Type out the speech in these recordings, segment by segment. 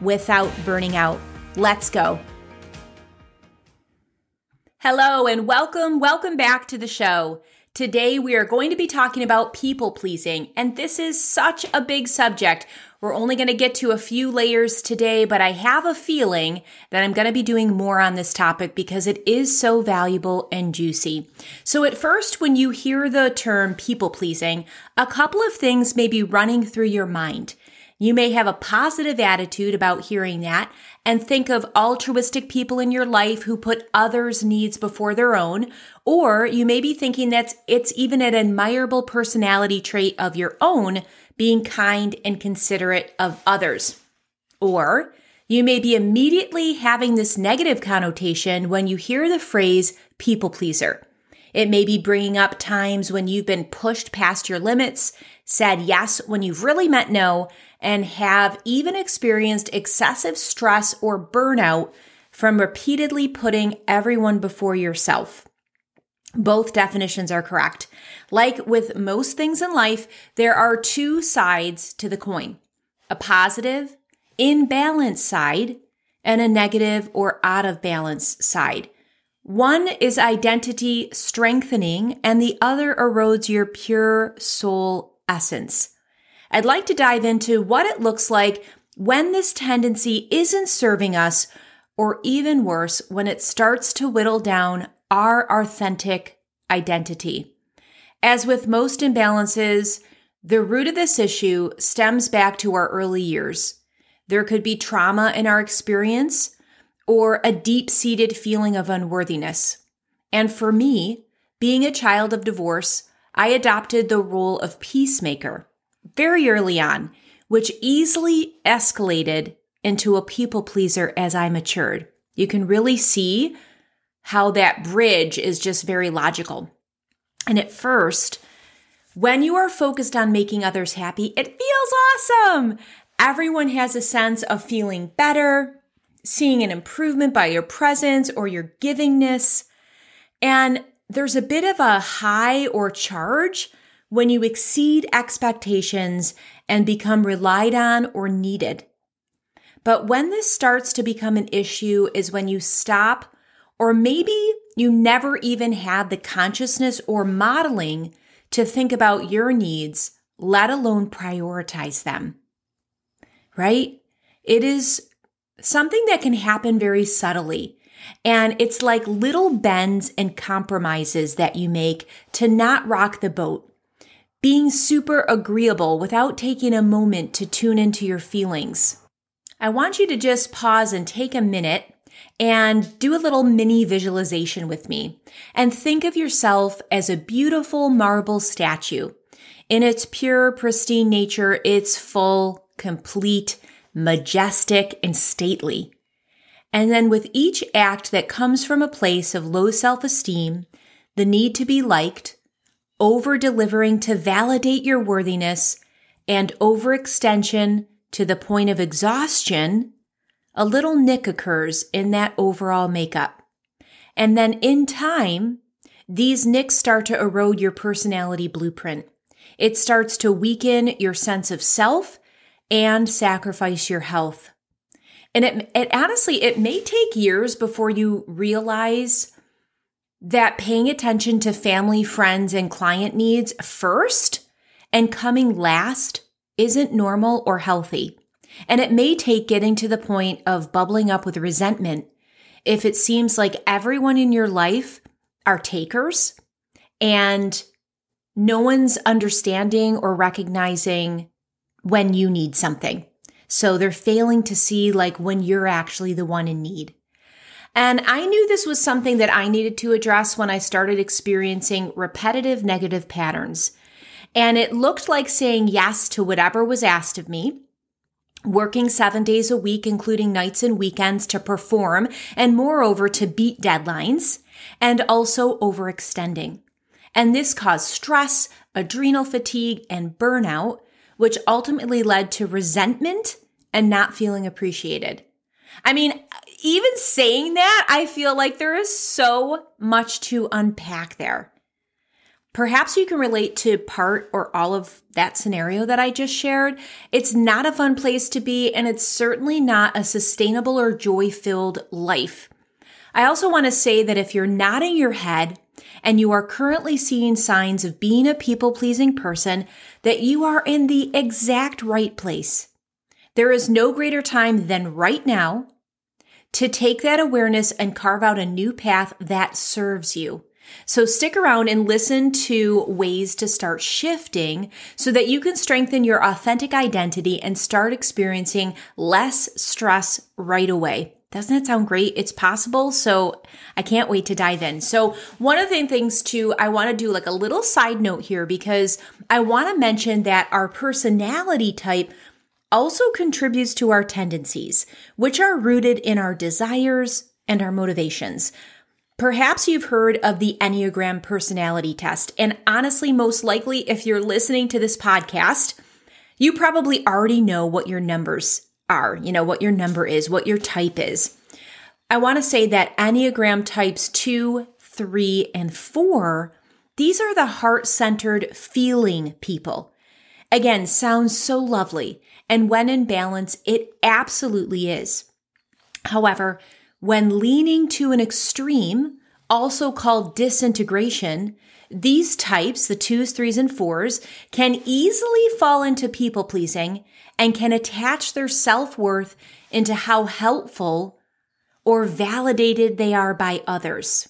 without burning out. Let's go. Hello, and welcome, welcome back to the show. Today, we are going to be talking about people pleasing, and this is such a big subject. We're only going to get to a few layers today, but I have a feeling that I'm going to be doing more on this topic because it is so valuable and juicy. So, at first, when you hear the term people pleasing, a couple of things may be running through your mind. You may have a positive attitude about hearing that and think of altruistic people in your life who put others' needs before their own. Or you may be thinking that it's even an admirable personality trait of your own, being kind and considerate of others. Or you may be immediately having this negative connotation when you hear the phrase people pleaser. It may be bringing up times when you've been pushed past your limits, said yes when you've really meant no, and have even experienced excessive stress or burnout from repeatedly putting everyone before yourself. Both definitions are correct. Like with most things in life, there are two sides to the coin a positive, in balance side, and a negative or out of balance side. One is identity strengthening, and the other erodes your pure soul essence. I'd like to dive into what it looks like when this tendency isn't serving us, or even worse, when it starts to whittle down our authentic identity. As with most imbalances, the root of this issue stems back to our early years. There could be trauma in our experience or a deep seated feeling of unworthiness. And for me, being a child of divorce, I adopted the role of peacemaker very early on, which easily escalated into a people pleaser as I matured. You can really see how that bridge is just very logical. And at first, when you are focused on making others happy, it feels awesome. Everyone has a sense of feeling better, seeing an improvement by your presence or your givingness. And there's a bit of a high or charge when you exceed expectations and become relied on or needed. But when this starts to become an issue is when you stop, or maybe you never even had the consciousness or modeling to think about your needs, let alone prioritize them. Right? It is something that can happen very subtly. And it's like little bends and compromises that you make to not rock the boat, being super agreeable without taking a moment to tune into your feelings. I want you to just pause and take a minute and do a little mini visualization with me and think of yourself as a beautiful marble statue. In its pure, pristine nature, it's full, complete, majestic, and stately. And then with each act that comes from a place of low self esteem, the need to be liked, over delivering to validate your worthiness, and overextension to the point of exhaustion, a little nick occurs in that overall makeup. And then in time, these nicks start to erode your personality blueprint. It starts to weaken your sense of self and sacrifice your health. And it, it honestly, it may take years before you realize that paying attention to family, friends, and client needs first and coming last isn't normal or healthy. And it may take getting to the point of bubbling up with resentment if it seems like everyone in your life are takers and no one's understanding or recognizing when you need something. So they're failing to see like when you're actually the one in need. And I knew this was something that I needed to address when I started experiencing repetitive negative patterns. And it looked like saying yes to whatever was asked of me, working seven days a week, including nights and weekends to perform, and moreover to beat deadlines, and also overextending. And this caused stress, adrenal fatigue, and burnout, which ultimately led to resentment and not feeling appreciated. I mean, even saying that, I feel like there is so much to unpack there. Perhaps you can relate to part or all of that scenario that I just shared. It's not a fun place to be, and it's certainly not a sustainable or joy filled life. I also want to say that if you're nodding your head and you are currently seeing signs of being a people pleasing person, that you are in the exact right place. There is no greater time than right now to take that awareness and carve out a new path that serves you. So stick around and listen to ways to start shifting so that you can strengthen your authentic identity and start experiencing less stress right away. Doesn't that sound great? It's possible. So I can't wait to dive in. So one of the things too, I want to do like a little side note here because I want to mention that our personality type also contributes to our tendencies, which are rooted in our desires and our motivations. Perhaps you've heard of the Enneagram personality test. And honestly, most likely, if you're listening to this podcast, you probably already know what your numbers are, you know, what your number is, what your type is. I want to say that Enneagram types two, three, and four, these are the heart centered feeling people. Again, sounds so lovely. And when in balance, it absolutely is. However, when leaning to an extreme, also called disintegration, these types, the twos, threes, and fours, can easily fall into people pleasing and can attach their self worth into how helpful or validated they are by others.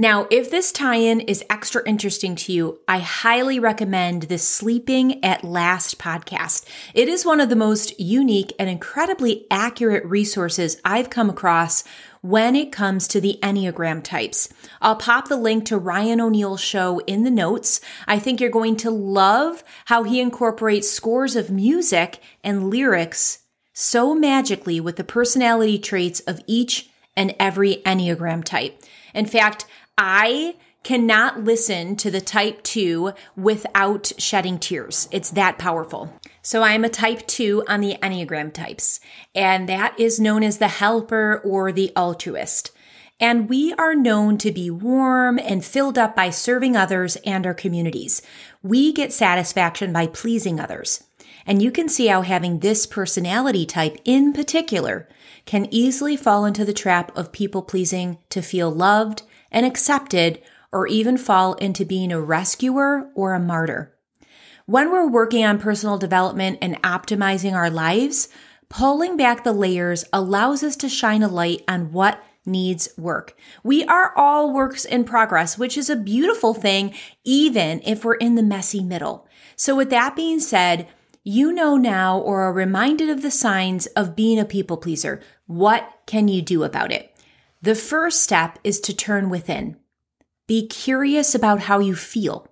Now, if this tie in is extra interesting to you, I highly recommend the Sleeping at Last podcast. It is one of the most unique and incredibly accurate resources I've come across when it comes to the Enneagram types. I'll pop the link to Ryan O'Neal's show in the notes. I think you're going to love how he incorporates scores of music and lyrics so magically with the personality traits of each and every Enneagram type. In fact, I cannot listen to the type 2 without shedding tears. It's that powerful. So I'm a type 2 on the Enneagram types, and that is known as the helper or the altruist. And we are known to be warm and filled up by serving others and our communities. We get satisfaction by pleasing others. And you can see how having this personality type in particular can easily fall into the trap of people pleasing to feel loved and accepted or even fall into being a rescuer or a martyr. When we're working on personal development and optimizing our lives, pulling back the layers allows us to shine a light on what needs work. We are all works in progress, which is a beautiful thing, even if we're in the messy middle. So, with that being said, you know now or are reminded of the signs of being a people pleaser. What can you do about it? The first step is to turn within. Be curious about how you feel.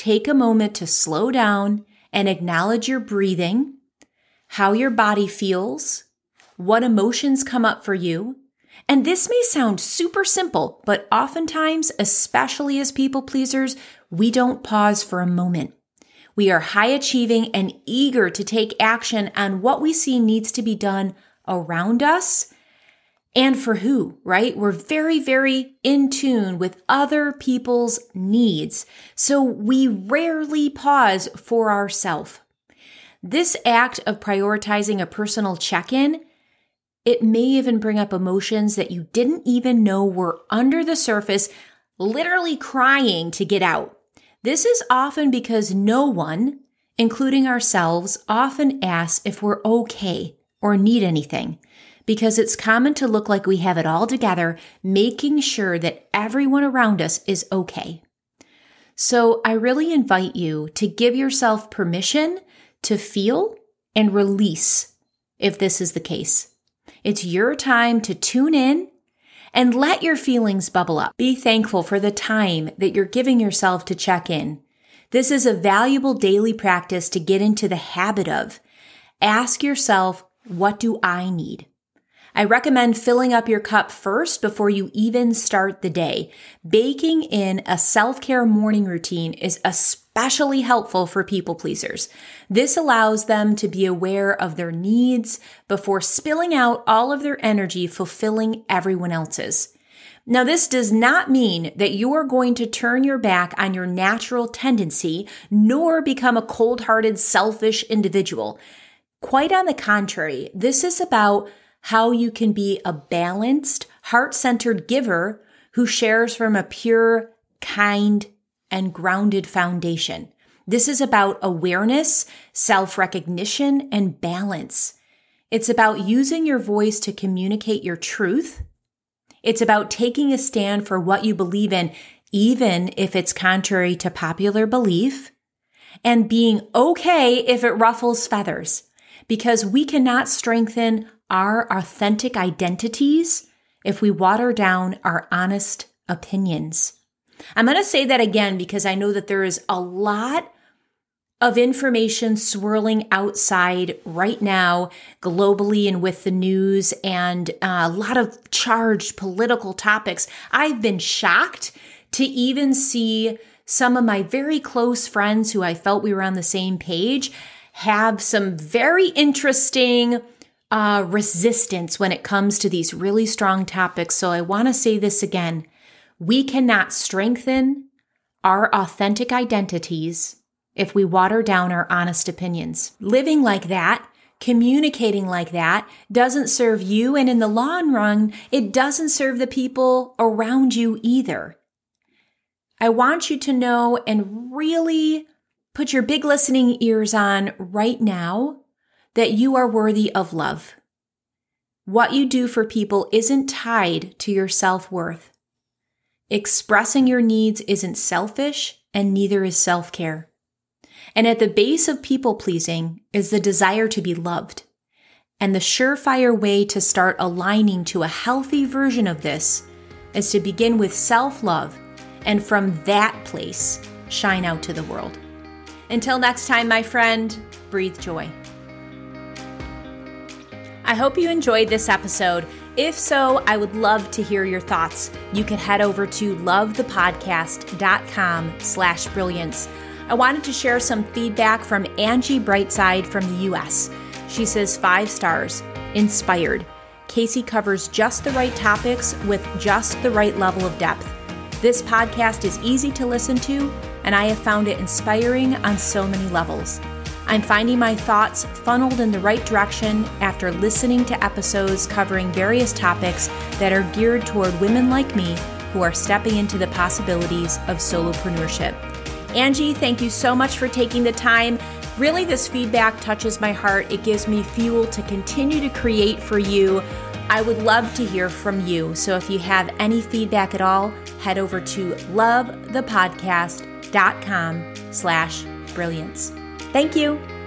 Take a moment to slow down and acknowledge your breathing, how your body feels, what emotions come up for you. And this may sound super simple, but oftentimes, especially as people pleasers, we don't pause for a moment. We are high achieving and eager to take action on what we see needs to be done around us and for who, right? We're very, very in tune with other people's needs. So we rarely pause for ourselves. This act of prioritizing a personal check in, it may even bring up emotions that you didn't even know were under the surface, literally crying to get out. This is often because no one, including ourselves, often asks if we're okay or need anything because it's common to look like we have it all together, making sure that everyone around us is okay. So I really invite you to give yourself permission to feel and release if this is the case. It's your time to tune in and let your feelings bubble up. Be thankful for the time that you're giving yourself to check in. This is a valuable daily practice to get into the habit of ask yourself, what do I need? I recommend filling up your cup first before you even start the day. Baking in a self care morning routine is especially helpful for people pleasers. This allows them to be aware of their needs before spilling out all of their energy fulfilling everyone else's. Now, this does not mean that you are going to turn your back on your natural tendency, nor become a cold hearted, selfish individual. Quite on the contrary, this is about how you can be a balanced, heart centered giver who shares from a pure, kind, and grounded foundation. This is about awareness, self recognition, and balance. It's about using your voice to communicate your truth. It's about taking a stand for what you believe in, even if it's contrary to popular belief, and being okay if it ruffles feathers, because we cannot strengthen our authentic identities if we water down our honest opinions. I'm going to say that again because I know that there is a lot of information swirling outside right now, globally and with the news, and uh, a lot of charged political topics. I've been shocked to even see some of my very close friends who I felt we were on the same page have some very interesting uh, resistance when it comes to these really strong topics. So I want to say this again. We cannot strengthen our authentic identities if we water down our honest opinions. Living like that, communicating like that doesn't serve you. And in the long run, it doesn't serve the people around you either. I want you to know and really put your big listening ears on right now that you are worthy of love. What you do for people isn't tied to your self worth. Expressing your needs isn't selfish, and neither is self care. And at the base of people pleasing is the desire to be loved. And the surefire way to start aligning to a healthy version of this is to begin with self love and from that place shine out to the world. Until next time, my friend, breathe joy. I hope you enjoyed this episode. If so, I would love to hear your thoughts. You can head over to lovethepodcast.com slash brilliance. I wanted to share some feedback from Angie Brightside from the US. She says five stars, inspired. Casey covers just the right topics with just the right level of depth. This podcast is easy to listen to, and I have found it inspiring on so many levels. I'm finding my thoughts funneled in the right direction after listening to episodes covering various topics that are geared toward women like me who are stepping into the possibilities of solopreneurship. Angie, thank you so much for taking the time. Really, this feedback touches my heart. It gives me fuel to continue to create for you. I would love to hear from you. So if you have any feedback at all, head over to lovethepodcast.com slash brilliance. Thank you.